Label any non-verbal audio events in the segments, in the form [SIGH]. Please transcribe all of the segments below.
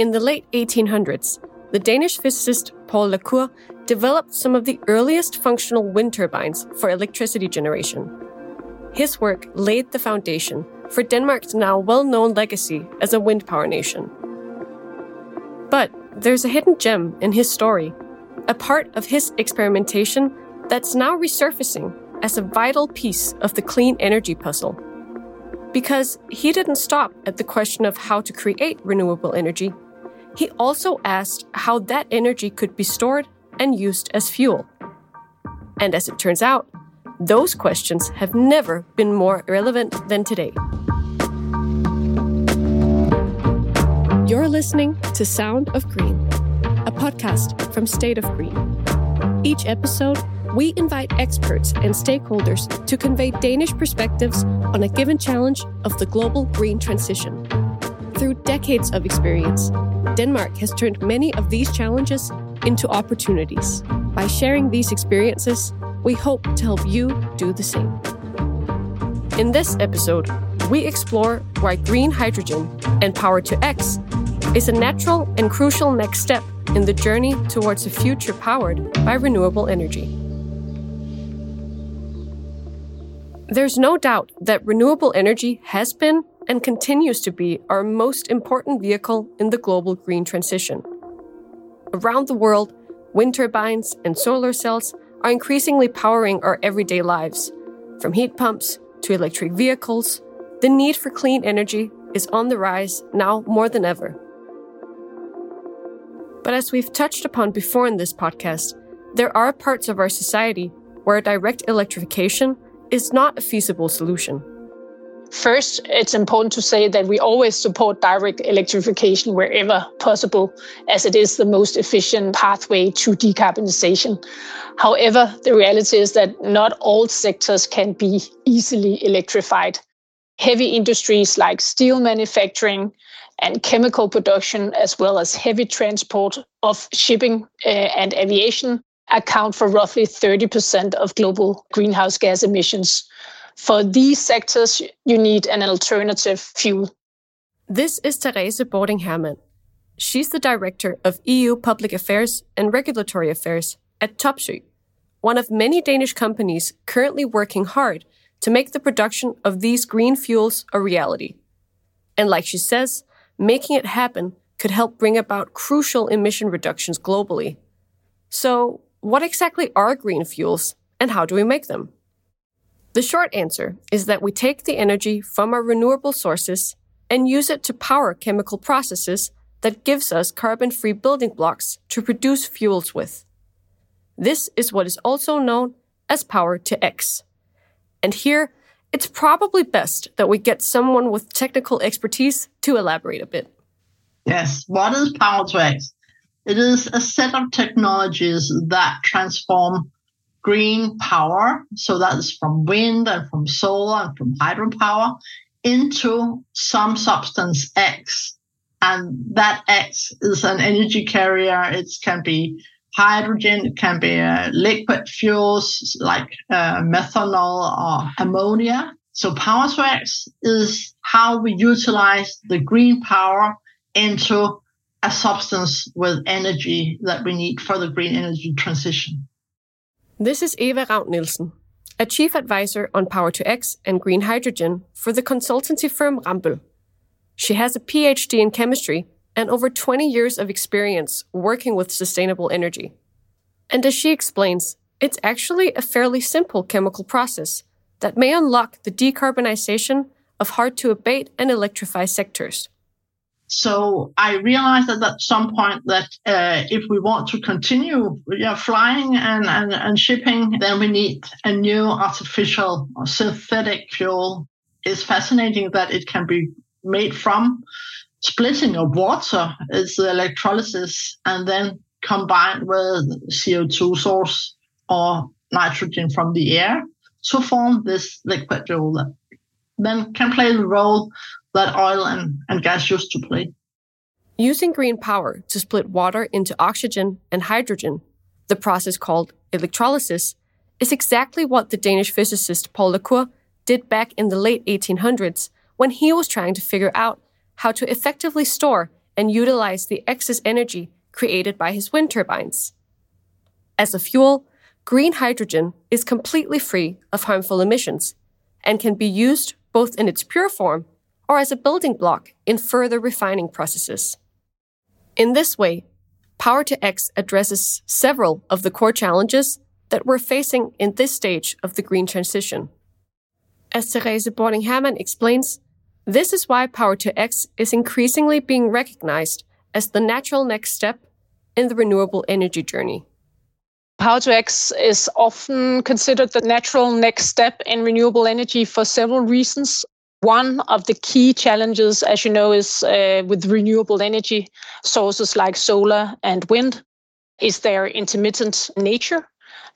In the late 1800s, the Danish physicist Paul La Cour developed some of the earliest functional wind turbines for electricity generation. His work laid the foundation for Denmark's now well known legacy as a wind power nation. But there's a hidden gem in his story, a part of his experimentation that's now resurfacing as a vital piece of the clean energy puzzle. Because he didn't stop at the question of how to create renewable energy, he also asked how that energy could be stored and used as fuel. And as it turns out, those questions have never been more relevant than today. You're listening to Sound of Green, a podcast from State of Green. Each episode, we invite experts and stakeholders to convey Danish perspectives on a given challenge of the global green transition. Through decades of experience, Denmark has turned many of these challenges into opportunities. By sharing these experiences, we hope to help you do the same. In this episode, we explore why green hydrogen and power to X is a natural and crucial next step in the journey towards a future powered by renewable energy. There's no doubt that renewable energy has been and continues to be our most important vehicle in the global green transition. Around the world, wind turbines and solar cells are increasingly powering our everyday lives. From heat pumps to electric vehicles, the need for clean energy is on the rise now more than ever. But as we've touched upon before in this podcast, there are parts of our society where direct electrification is not a feasible solution. First, it's important to say that we always support direct electrification wherever possible, as it is the most efficient pathway to decarbonization. However, the reality is that not all sectors can be easily electrified. Heavy industries like steel manufacturing and chemical production, as well as heavy transport of shipping uh, and aviation, account for roughly 30% of global greenhouse gas emissions. For these sectors, you need an alternative fuel. This is Therese Bording Hermann. She's the Director of EU Public Affairs and Regulatory Affairs at Topsøe, one of many Danish companies currently working hard to make the production of these green fuels a reality. And like she says, making it happen could help bring about crucial emission reductions globally. So, what exactly are green fuels and how do we make them? The short answer is that we take the energy from our renewable sources and use it to power chemical processes that gives us carbon-free building blocks to produce fuels with. This is what is also known as power to X. And here, it's probably best that we get someone with technical expertise to elaborate a bit. Yes, what is power to X? It is a set of technologies that transform green power, so that is from wind and from solar and from hydropower, into some substance X. And that X is an energy carrier. It can be hydrogen, it can be uh, liquid fuels like uh, methanol or ammonia. So power to X is how we utilize the green power into a substance with energy that we need for the green energy transition. This is Eva Ravn Nielsen, a chief advisor on Power to X and green hydrogen for the consultancy firm Rambøll. She has a PhD in chemistry and over 20 years of experience working with sustainable energy. And as she explains, it's actually a fairly simple chemical process that may unlock the decarbonization of hard to abate and electrify sectors. So I realized at, at some point that uh, if we want to continue yeah, flying and, and, and shipping, then we need a new artificial or synthetic fuel. It's fascinating that it can be made from splitting of water, it's electrolysis, and then combined with CO2 source or nitrogen from the air to form this liquid fuel that then can play the role that oil and, and gas used to play. Using green power to split water into oxygen and hydrogen, the process called electrolysis, is exactly what the Danish physicist Paul La Cour did back in the late 1800s when he was trying to figure out how to effectively store and utilize the excess energy created by his wind turbines. As a fuel, green hydrogen is completely free of harmful emissions and can be used both in its pure form or as a building block in further refining processes. In this way, Power to X addresses several of the core challenges that we're facing in this stage of the green transition. As Therese Hermann explains, this is why Power to X is increasingly being recognized as the natural next step in the renewable energy journey. Power to X is often considered the natural next step in renewable energy for several reasons. One of the key challenges, as you know, is uh, with renewable energy sources like solar and wind, is their intermittent nature.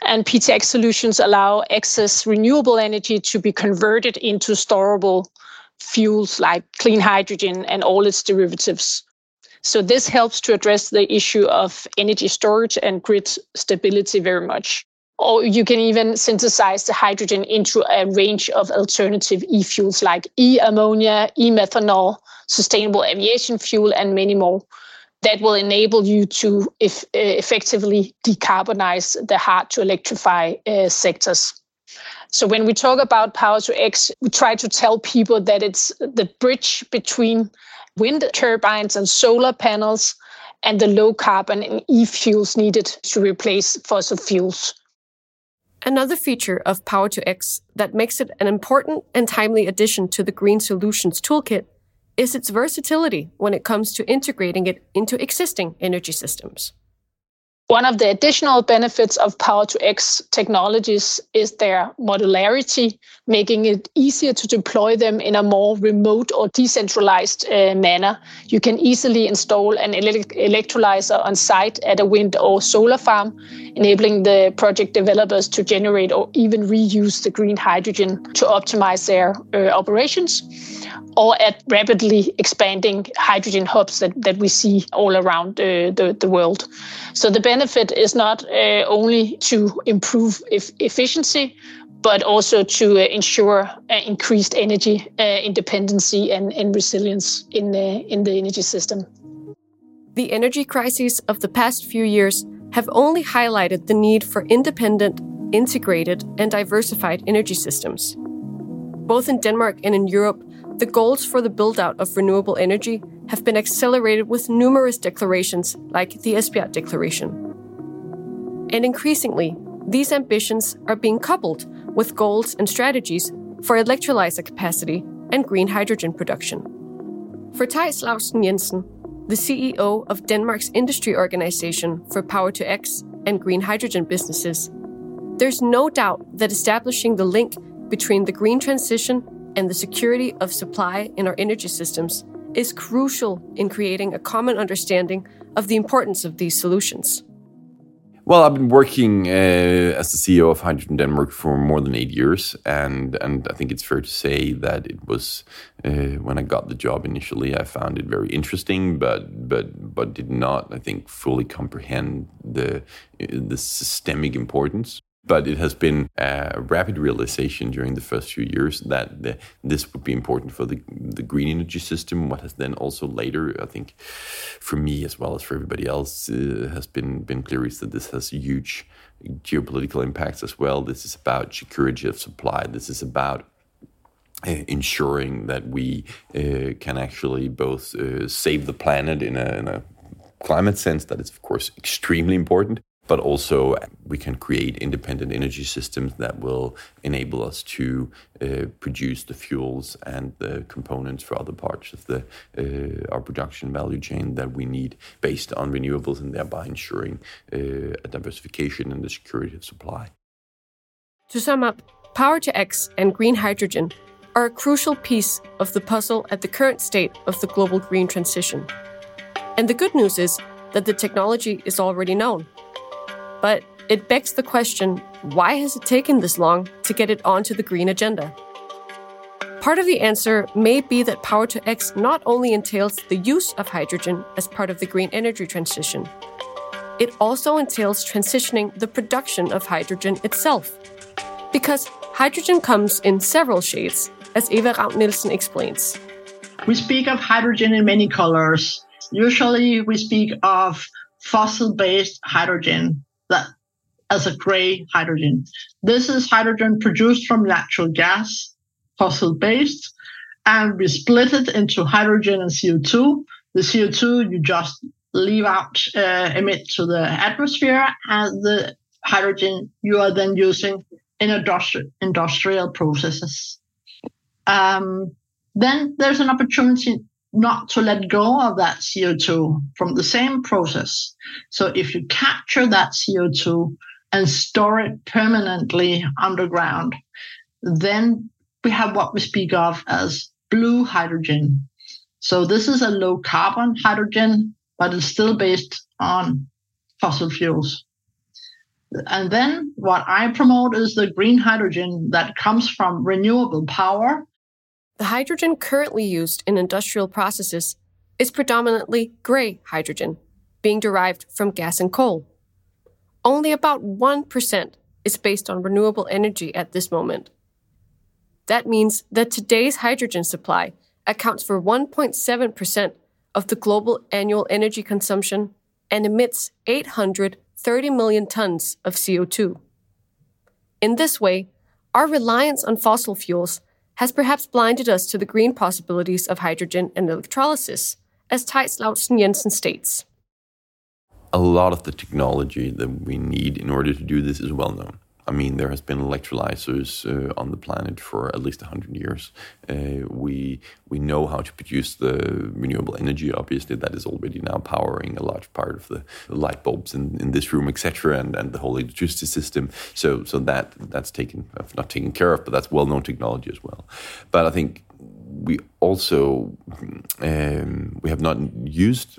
And PTX solutions allow excess renewable energy to be converted into storable fuels like clean hydrogen and all its derivatives. So this helps to address the issue of energy storage and grid stability very much. Or you can even synthesize the hydrogen into a range of alternative e-fuels like e-ammonia, e-methanol, sustainable aviation fuel, and many more that will enable you to if, uh, effectively decarbonize the hard to electrify uh, sectors. So when we talk about Power to X, we try to tell people that it's the bridge between wind turbines and solar panels and the low carbon and e-fuels needed to replace fossil fuels. Another feature of Power to X that makes it an important and timely addition to the Green Solutions Toolkit is its versatility when it comes to integrating it into existing energy systems. One of the additional benefits of Power to X technologies is their modularity, making it easier to deploy them in a more remote or decentralized uh, manner. You can easily install an ele- electrolyzer on site at a wind or solar farm, enabling the project developers to generate or even reuse the green hydrogen to optimize their uh, operations or at rapidly expanding hydrogen hubs that, that we see all around uh, the, the world. So the benefit is not uh, only to improve efficiency, but also to uh, ensure uh, increased energy uh, independency and, and resilience in, the, in the energy system. The energy crises of the past few years have only highlighted the need for independent, integrated, and diversified energy systems. Both in Denmark and in Europe, the goals for the build out of renewable energy have been accelerated with numerous declarations like the Esbjerg Declaration. And increasingly, these ambitions are being coupled with goals and strategies for electrolyzer capacity and green hydrogen production. For Tejs Laustsen Jensen, the CEO of Denmark's industry organization for Power to X and green hydrogen businesses, there's no doubt that establishing the link between the green transition and the security of supply in our energy systems is crucial in creating a common understanding of the importance of these solutions. Well, I've been working uh, as the CEO of Hydrogen Denmark for more than eight years, and and I think it's fair to say that it was uh, when I got the job initially, I found it very interesting, but but but did not, I think, fully comprehend the the systemic importance but it has been a rapid realization during the first few years that the, this would be important for the, the green energy system. What has then also later, I think, for me as well as for everybody else, uh, has been been clear is that this has huge geopolitical impacts as well. This is about security of supply. This is about uh, ensuring that we uh, can actually both uh, save the planet in a, in a climate sense that is of course extremely important but also we can create independent energy systems that will enable us to uh, produce the fuels and the components for other parts of the uh, our production value chain that we need based on renewables and thereby ensuring uh, a diversification and the security of supply. To sum up, Power to X and green hydrogen are a crucial piece of the puzzle at the current state of the global green transition. And the good news is that the technology is already known but it begs the question why has it taken this long to get it onto the green agenda? Part of the answer may be that Power to X not only entails the use of hydrogen as part of the green energy transition, it also entails transitioning the production of hydrogen itself. Because hydrogen comes in several shades, as Eva Ravn Nielsen explains. We speak of hydrogen in many colors Usually we speak of fossil-based hydrogen that as a gray hydrogen. This is hydrogen produced from natural gas, fossil-based, and we split it into hydrogen and CO2. The CO2 you just leave out, uh, emit to the atmosphere, and the hydrogen you are then using in industri- industrial processes. Um, then there's an opportunity not to let go of that CO2 from the same process. So if you capture that CO2 and store it permanently underground, then we have what we speak of as blue hydrogen. So this is a low carbon hydrogen, but it's still based on fossil fuels. And then what I promote is the green hydrogen that comes from renewable power. The hydrogen currently used in industrial processes is predominantly gray hydrogen, being derived from gas and coal. Only about 1% is based on renewable energy at this moment. That means that today's hydrogen supply accounts for 1.7% of the global annual energy consumption and emits 830 million tons of CO2. In this way, our reliance on fossil fuels has perhaps blinded us to the green possibilities of hydrogen and electrolysis, as Tejs Laustsen Jensen states. A lot of the technology that we need in order to do this is well known. I mean, there has been electrolyzers uh, on the planet for at least 100 years. Uh, we we know how to produce the renewable energy. Obviously, that is already now powering a large part of the light bulbs in, in this room, etc., and, and the whole electricity system. So so that that's taken not taken care of, but that's well known technology as well. But I think we also um, we have not used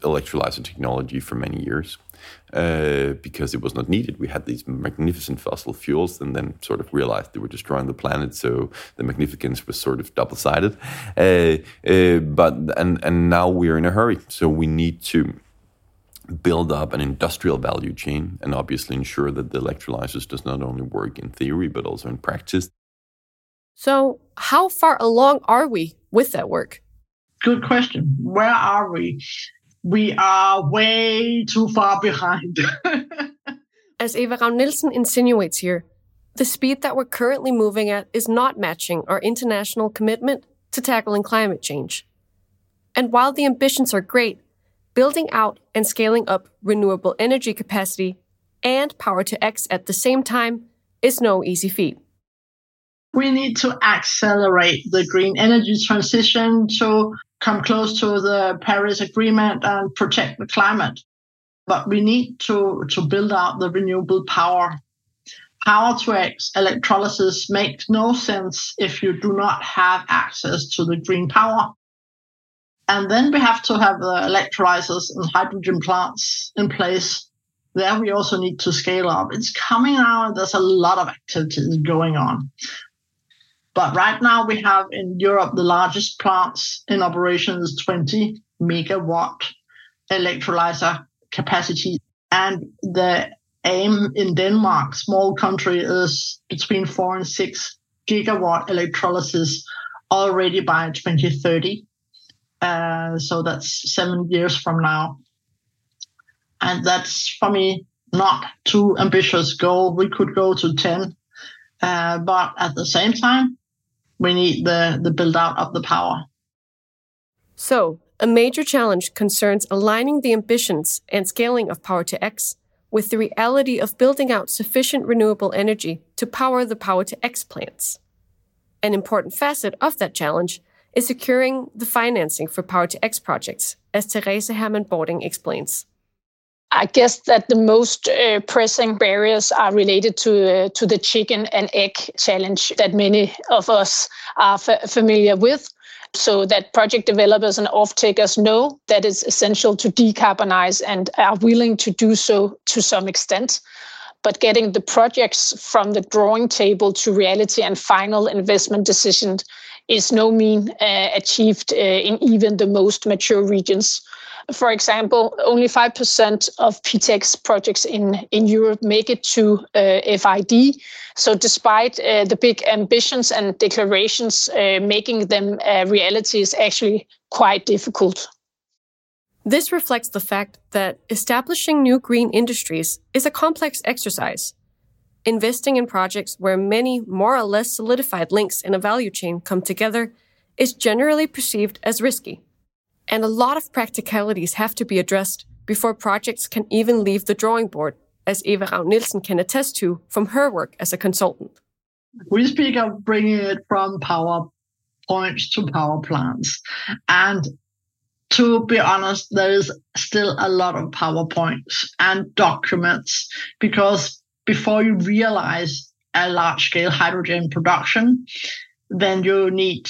electrolyzer technology for many years uh, because it was not needed. We had these magnificent fossil fuels and then sort of realized they were destroying the planet, so the magnificence was sort of double sided. Uh, uh, but and and now we're in a hurry, so we need to build up an industrial value chain and obviously ensure that the electrolyzers does not only work in theory but also in practice. So, how far along are we with that work? Good question. Where are we? We are way too far behind. [LAUGHS] As Eva Ravn Nielsen insinuates here, the speed that we're currently moving at is not matching our international commitment to tackling climate change. And while the ambitions are great, building out and scaling up renewable energy capacity and power to X at the same time is no easy feat. We need to accelerate the green energy transition to come close to the Paris Agreement and protect the climate. But we need to, to build out the renewable power. Power to X electrolysis makes no sense if you do not have access to the green power. And then we have to have the electrolyzers and hydrogen plants in place. There we also need to scale up. It's coming now. There's a lot of activities going on. But right now we have in Europe the largest plants in operation is 20 megawatt electrolyzer capacity. And the aim in Denmark, small country, is between four and six gigawatt electrolysis already by 2030. Uh, so that's seven years from now. And that's for me not too ambitious goal. We could go to 10. Uh, but at the same time, we need the, the build out of the power. So, a major challenge concerns aligning the ambitions and scaling of Power to X with the reality of building out sufficient renewable energy to power the Power to X plants. An important facet of that challenge is securing the financing for Power to X projects, as Therese Hermann Bording explains. I guess that the most uh, pressing barriers are related to uh, to the chicken and egg challenge that many of us are f- familiar with. So that project developers and off-takers know that it's essential to decarbonize and are willing to do so to some extent. But getting the projects from the drawing table to reality and final investment decision is no mean uh, achieved uh, in even the most mature regions for example, only 5% of PTX projects in, in Europe make it to uh, FID. So, despite uh, the big ambitions and declarations, uh, making them a reality is actually quite difficult. This reflects the fact that establishing new green industries is a complex exercise. Investing in projects where many more or less solidified links in a value chain come together is generally perceived as risky. And a lot of practicalities have to be addressed before projects can even leave the drawing board, as Eva Ravn Nielsen can attest to from her work as a consultant. We speak of bringing it from power points to power plants. And to be honest, there is still a lot of PowerPoints and documents because before you realize a large scale hydrogen production, then you need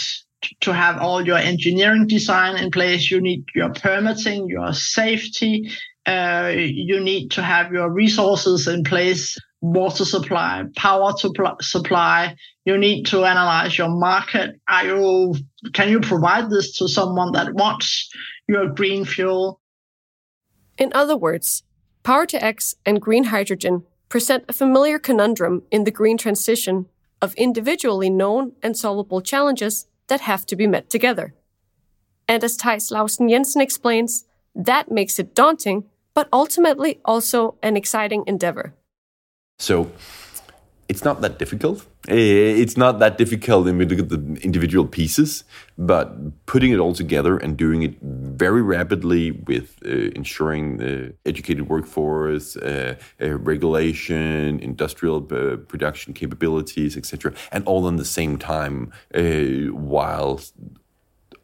to have all your engineering design in place. You need your permitting, your safety. Uh, you need to have your resources in place, water supply, power supply. You need to analyze your market. Are you, can you provide this to someone that wants your green fuel? In other words, Power to X and green hydrogen present a familiar conundrum in the green transition of individually known and solvable challenges that have to be met together. And as Tejs Laustsen Jensen explains, that makes it daunting, but ultimately also an exciting endeavor. So it's not that difficult. Eh, it's not that difficult when we look at the individual pieces, but putting it all together and doing it very rapidly with uh, ensuring the educated workforce, uh, uh, regulation, industrial production capabilities, etc., and all in the same time, while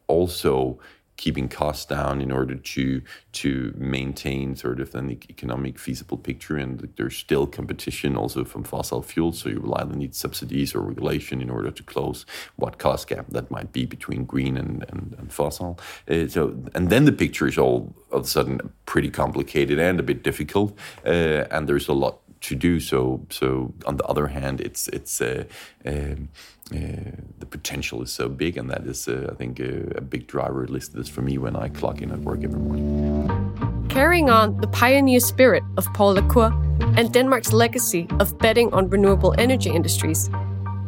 also keeping costs down in order to to maintain sort of an economic feasible picture. And there's still competition also from fossil fuels. So you will either need subsidies or regulation in order to close what cost gap that might be between green and, and, and fossil. Uh, so and then the picture is all of a sudden pretty complicated and a bit difficult. Uh, and there's a lot to do so so on the other hand it's it's uh, um, uh, the potential is so big, and that is, uh, I think, uh, a big driver, at least this for me, when I clock in at work every morning. Carrying on the pioneer spirit of Paul Cour and Denmark's legacy of betting on renewable energy industries,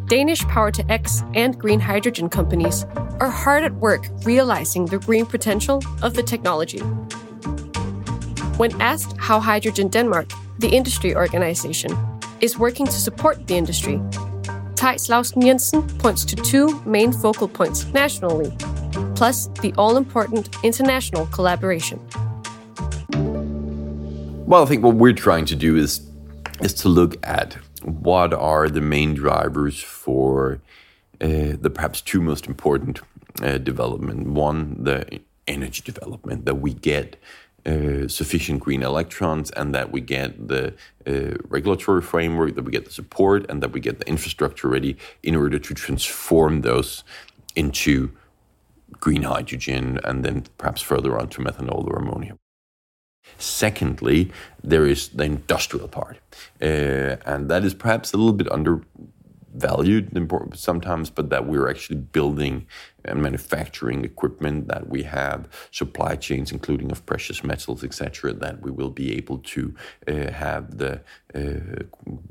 Danish Power to X and green hydrogen companies are hard at work realizing the green potential of the technology. When asked how Hydrogen Denmark, the industry organization, is working to support the industry, Tejs Laustsen Jensen points to two main focal points nationally, plus the all important international collaboration. Well, I think what we're trying to do is is to look at what are the main drivers for uh, the perhaps two most important uh, development. One, the energy development that we get uh, sufficient green electrons and that we get the uh, regulatory framework, that we get the support, and that we get the infrastructure ready in order to transform those into green hydrogen and then perhaps further on to methanol or ammonia. Secondly, there is the industrial part, uh, and that is perhaps a little bit undervalued sometimes, but that we're actually building and manufacturing equipment that we have, supply chains, including of precious metals, etc., that we will be able to uh, have the uh,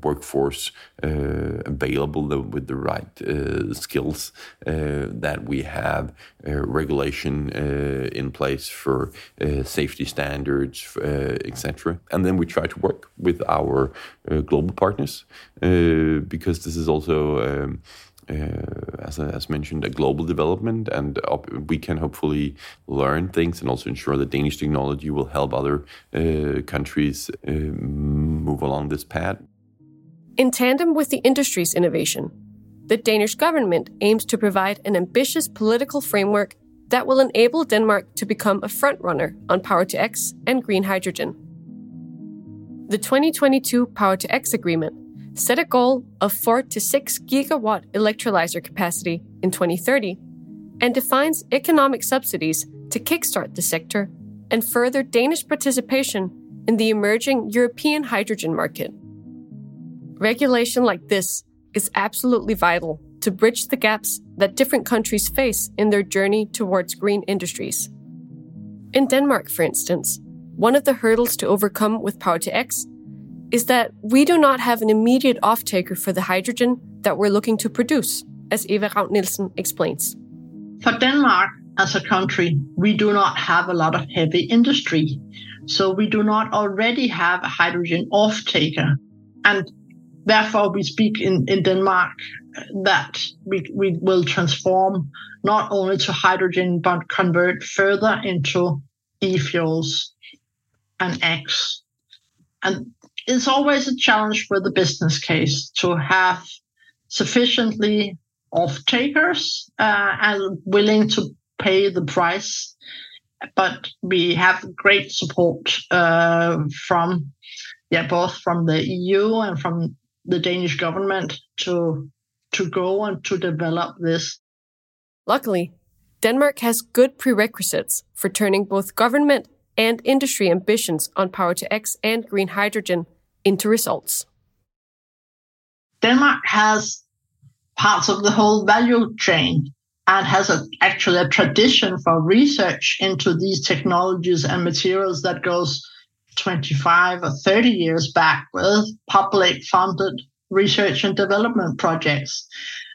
workforce uh, available with the right uh, skills, uh, that we have uh, regulation in place for safety standards, etc. And then we try to work with our global partners because this is also. Um, as, as mentioned, a global development, and we can hopefully learn things and also ensure that Danish technology will help other uh, countries uh, move along this path. In tandem with the industry's innovation, the Danish government aims to provide an ambitious political framework that will enable Denmark to become a frontrunner on Power to X and green hydrogen. The 2022 Power to X agreement set a goal of 4 to 6 gigawatt electrolyzer capacity in 2030 and defines economic subsidies to kickstart the sector and further Danish participation in the emerging European hydrogen market. Regulation like this is absolutely vital to bridge the gaps that different countries face in their journey towards green industries. In Denmark, for instance, one of the hurdles to overcome with Power to X is that we do not have an immediate off-taker for the hydrogen that we're looking to produce, as Eva Ravn Nielsen explains. For Denmark, as a country, we do not have a lot of heavy industry. So we do not already have a hydrogen off taker. And therefore, we speak in, in Denmark that we, we will transform not only to hydrogen, but convert further into e fuels and X. And it's always a challenge for the business case to have sufficiently off takers uh, and willing to pay the price. But we have great support uh, from, yeah, both from the EU and from the Danish government to to go and to develop this. Luckily, Denmark has good prerequisites for turning both government and industry ambitions on Power to X and green hydrogen into results. Denmark has parts of the whole value chain and has a, actually a tradition for research into these technologies and materials that goes 25 or 30 years back with public funded research and development projects.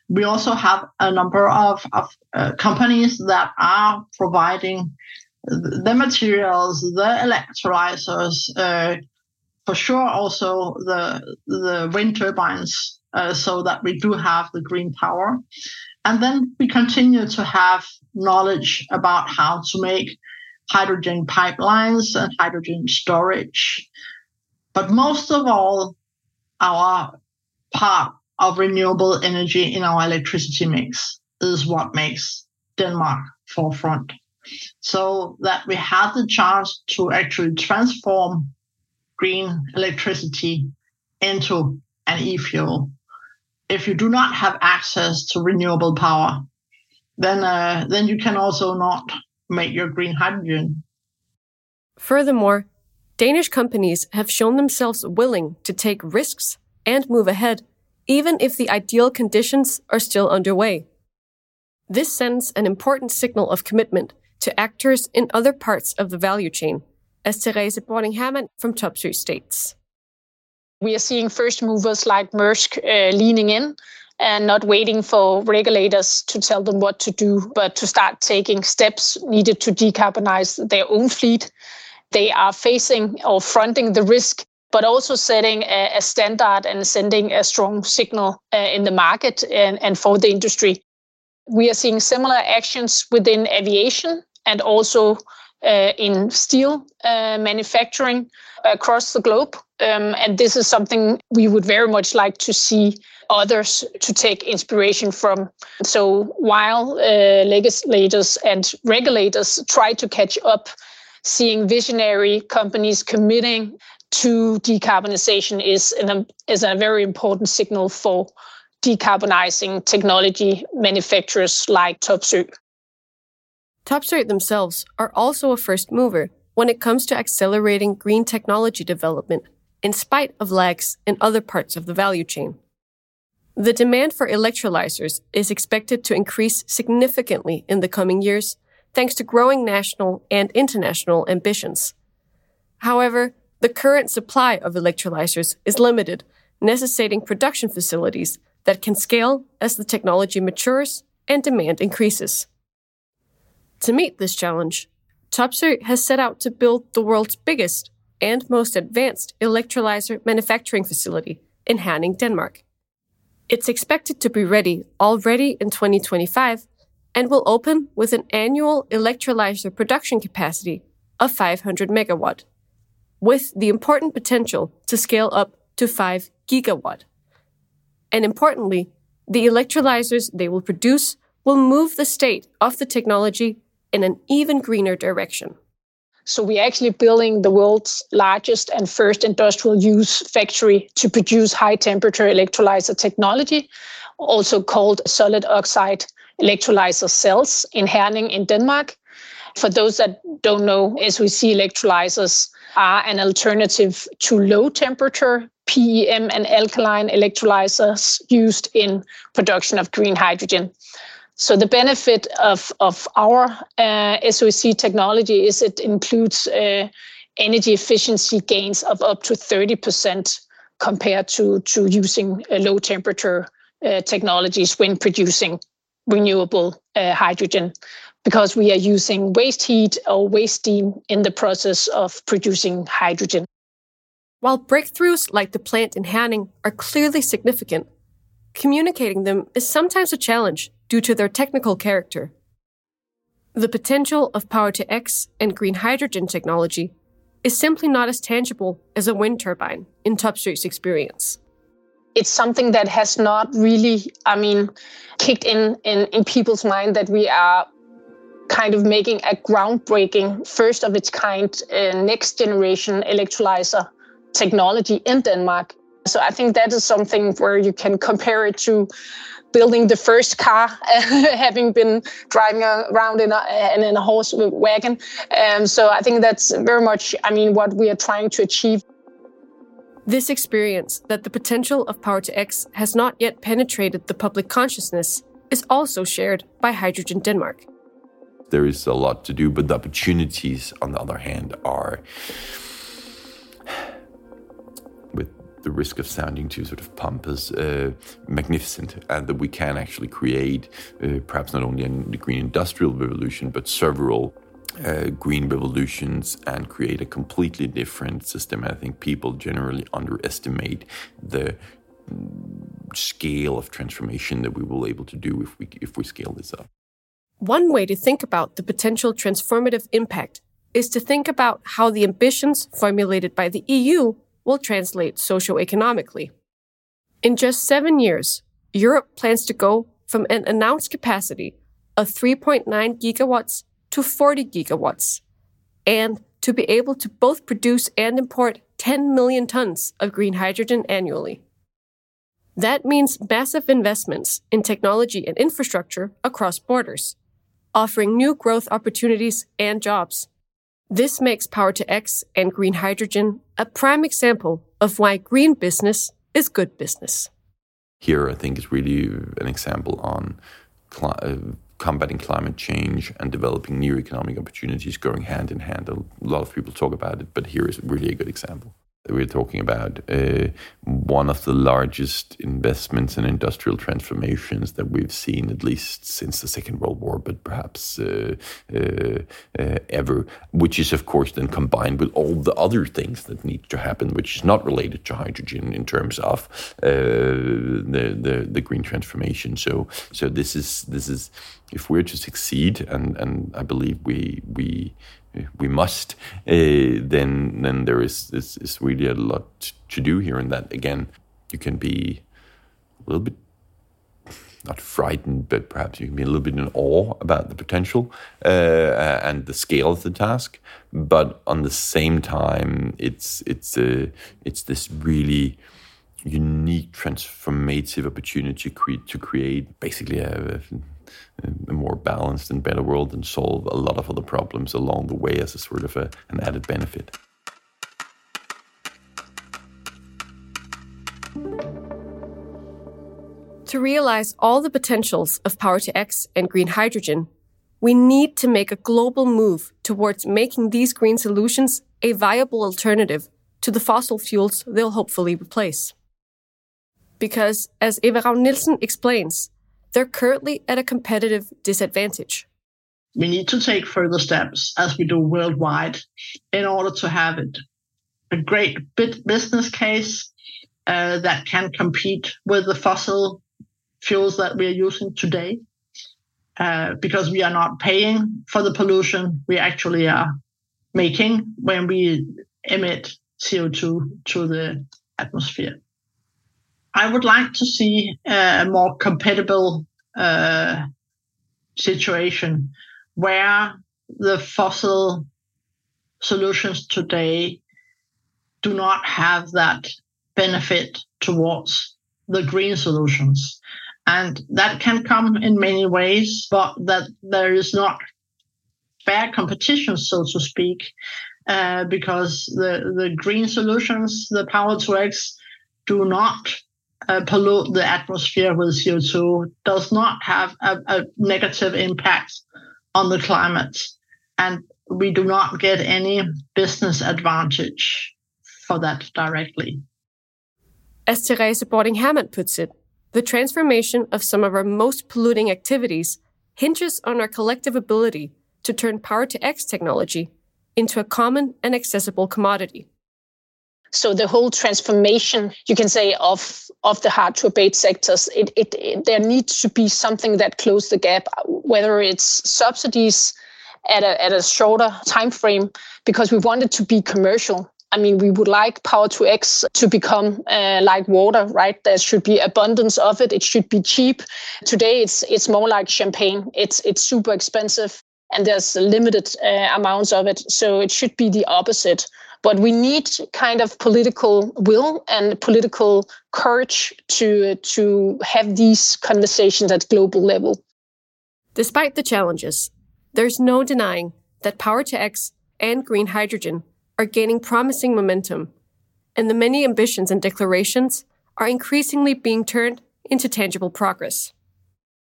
We also have a number of, of uh, companies that are providing the materials, the electrolyzers, uh, for sure also the the wind turbines, uh, so that we do have the green power. And then we continue to have knowledge about how to make hydrogen pipelines and hydrogen storage. But most of all, our part of renewable energy in our electricity mix is what makes Denmark forefront. So that we have the chance to actually transform green electricity into an e-fuel if you do not have access to renewable power, then uh, then you can also not make your green hydrogen. Furthermore, Danish companies have shown themselves willing to take risks and move ahead, even if the ideal conditions are still underway. This sends an important signal of commitment to actors in other parts of the value chain, as Therese Bording Hermann from Topsøe states. We are seeing first movers like Maersk uh, leaning in and not waiting for regulators to tell them what to do, but to start taking steps needed to decarbonize their own fleet. They are facing or fronting the risk, but also setting a, a standard and sending a strong signal uh, in the market and, and for the industry. We are seeing similar actions within aviation and also uh, in steel uh, manufacturing across the globe. Um, and this is something we would very much like to see others to take inspiration from. So while uh, legislators and regulators try to catch up, seeing visionary companies committing to decarbonization is, an, is a very important signal for decarbonizing technology manufacturers like Topsøe. Topsøe themselves are also a first mover when it comes to accelerating green technology development, in spite of lags in other parts of the value chain. The demand for electrolyzers is expected to increase significantly in the coming years, thanks to growing national and international ambitions. However, the current supply of electrolyzers is limited, necessitating production facilities that can scale as the technology matures and demand increases. To meet this challenge, Topsøe has set out to build the world's biggest and most advanced electrolyzer manufacturing facility in Herning, Denmark. It's expected to be ready already in 2025 and will open with an annual electrolyzer production capacity of 500 megawatt, with the important potential to scale up to 5 gigawatt. And importantly, the electrolyzers they will produce will move the state of the technology in an even greener direction. So we're actually building the world's largest and first industrial use factory to produce high temperature electrolyzer technology, also called solid oxide electrolyzer cells in Herning in Denmark. For those that don't know, SOEC electrolyzers are an alternative to low temperature PEM and alkaline electrolyzers used in production of green hydrogen. So the benefit of, of our uh, SOEC technology is it includes uh, energy efficiency gains of up to 30% compared to, to using uh, low temperature uh, technologies when producing renewable uh, hydrogen. because we are using waste heat or waste steam in the process of producing hydrogen. While breakthroughs like the plant in Herning are clearly significant, communicating them is sometimes a challenge due to their technical character. The potential of power to X and green hydrogen technology is simply not as tangible as a wind turbine in Topsøe's experience. It's something that has not really, I mean, kicked in, in in people's mind that we are kind of making a groundbreaking, first of its kind, uh, next generation electrolyzer technology in Denmark. So I think that is something where you can compare it to building the first car, [LAUGHS] having been driving around in a, in a horse wagon. Um, so I think that's very much, I mean, what we are trying to achieve. This experience that the potential of Power to X has not yet penetrated the public consciousness is also shared by Hydrogen Denmark. There is a lot to do, but the opportunities, on the other hand, are the risk of sounding too sort of pompous, uh, magnificent, and that we can actually create uh, perhaps not only a green industrial revolution, but several uh, green revolutions and create a completely different system. I think people generally underestimate the scale of transformation that we will be able to do if we if we scale this up. One way to think about the potential transformative impact is to think about how the ambitions formulated by the EU will translate socioeconomically. In just seven years, Europe plans to go from an announced capacity of 3.9 gigawatts to 40 gigawatts, and to be able to both produce and import 10 million tons of green hydrogen annually. That means massive investments in technology and infrastructure across borders, offering new growth opportunities and jobs. This makes Power to X and green hydrogen a prime example of why green business is good business. Here, I think is really an example on uh, combating climate change and developing new economic opportunities going hand in hand. A lot of people talk about it, but here is really a good example we're talking about uh, one of the largest investments in industrial transformations that we've seen at least since the Second World War, but perhaps uh, uh, uh, ever, which is of course then combined with all the other things that need to happen, which is not related to hydrogen in terms of uh, the, the the green transformation. So so this is this is if we're to succeed, and and I believe we we we must, uh, then then there is, is, is really a lot to do here. And that again, you can be a little bit not frightened, but perhaps you can be a little bit in awe about the potential uh, and the scale of the task. But on the same time, it's it's a uh, it's this really unique transformative opportunity to create, to create basically a, a more balanced and better world and solve a lot of other problems along the way as a sort of a, an added benefit. To realize all the potentials of Power to X and green hydrogen, we need to make a global move towards making these green solutions a viable alternative to the fossil fuels they'll hopefully replace. Because, as Eva Ravn Nielsen explains, they're currently at a competitive disadvantage. We need to take further steps, as we do worldwide, in order to have it a great business case uh, that can compete with the fossil fuels that we are using today. Uh, because we are not paying for the pollution we actually are making when we emit CO2 to the atmosphere. I would like to see a more compatible uh, situation where the fossil solutions today do not have that benefit towards the green solutions. And that can come in many ways, but that there is not fair competition, so to speak, uh, because the, the green solutions, the power to X, do not uh, pollute the atmosphere with CO2 does not have a, a negative impact on the climate. And we do not get any business advantage for that directly. As Therese Bording Hermann puts it, the transformation of some of our most polluting activities hinges on our collective ability to turn power to X technology into a common and accessible commodity. So the whole transformation, you can say, of of the hard to abate sectors, it, it, it there needs to be something that closes the gap, whether it's subsidies at a at a shorter time frame, because we want it to be commercial. I mean, we would like power to X to become uh, like water, right? There should be abundance of it. It should be cheap. Today, it's it's more like champagne. It's it's super expensive, and there's limited uh, amounts of it. So it should be the opposite. But we need kind of political will and political courage to to have these conversations at global level. Despite the challenges, there's no denying that power to X and green hydrogen are gaining promising momentum, and the many ambitions and declarations are increasingly being turned into tangible progress.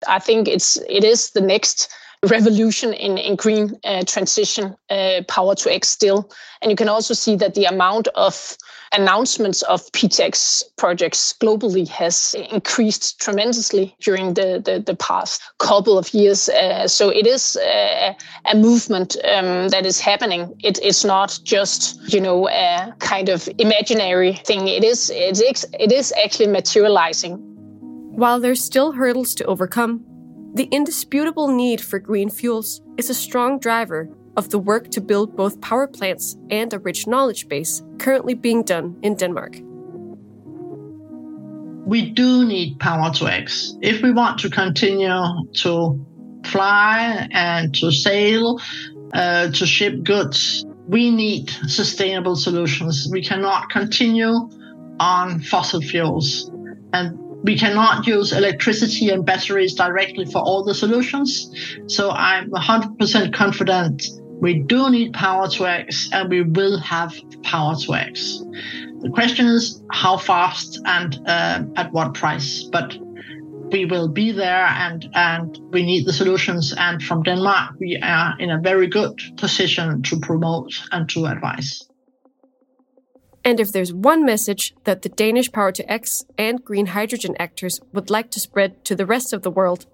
I think it's it is the next revolution in, in green uh, transition uh, power to X still. And you can also see that the amount of announcements of PTX projects globally has increased tremendously during the, the, the past couple of years. Uh, so it is a, a movement um, that is happening. It, it's not just, you know, a kind of imaginary thing. It is, it is, it is actually materializing. While there's still hurdles to overcome, the indisputable need for green fuels is a strong driver of the work to build both power plants and a rich knowledge base currently being done in Denmark. We do need power to X. If we want to continue to fly and to sail, uh, to ship goods, we need sustainable solutions. We cannot continue on fossil fuels. And we cannot use electricity and batteries directly for all the solutions. So I'm 100% confident we do need power to X and we will have power to X. The question is how fast and uh, at what price. But we will be there and, and we need the solutions. And from Denmark, we are in a very good position to promote and to advise. And if there's one message that the Danish Power to X and green hydrogen actors would like to spread to the rest of the world,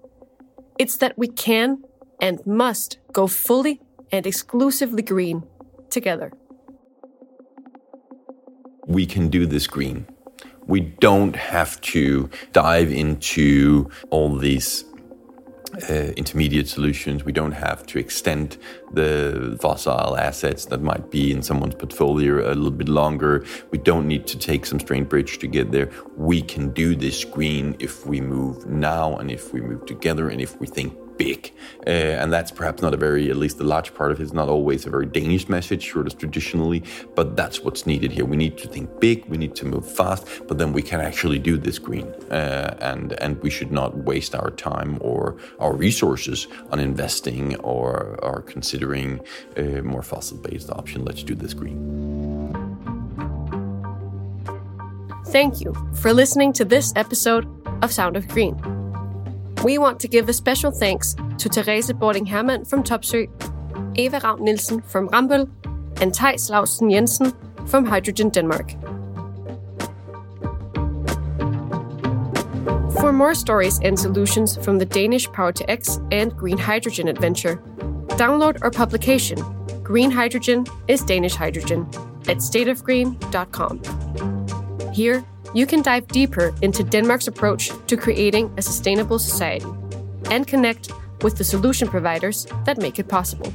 it's that we can and must go fully and exclusively green together. We can do this green. We don't have to dive into all these uh, intermediate solutions. We don't have to extend the fossil assets that might be in someone's portfolio a little bit longer. We don't need to take some strain bridge to get there. We can do this green if we move now and if we move together and if we think big. Uh, and that's perhaps not a very, at least the large part of it is not always a very Danish message, sort of traditionally, but that's what's needed here. We need to think big, we need to move fast, but then we can actually do this green. Uh, and, and we should not waste our time or our resources on investing or, or considering a more fossil based option. Let's do this green. Thank you for listening to this episode of Sound of Green. We want to give a special thanks to Therese Bording Hermann from Topsøe, Eva Ravn Nielsen from Rambøll, and Tejs Laustsen Jensen from Hydrogen Denmark. For more stories and solutions from the Danish Power to X and Green Hydrogen adventure, download our publication, Green Hydrogen is Danish Hydrogen, at stateofgreen.com. Here, you can dive deeper into Denmark's approach to creating a sustainable society and connect with the solution providers that make it possible.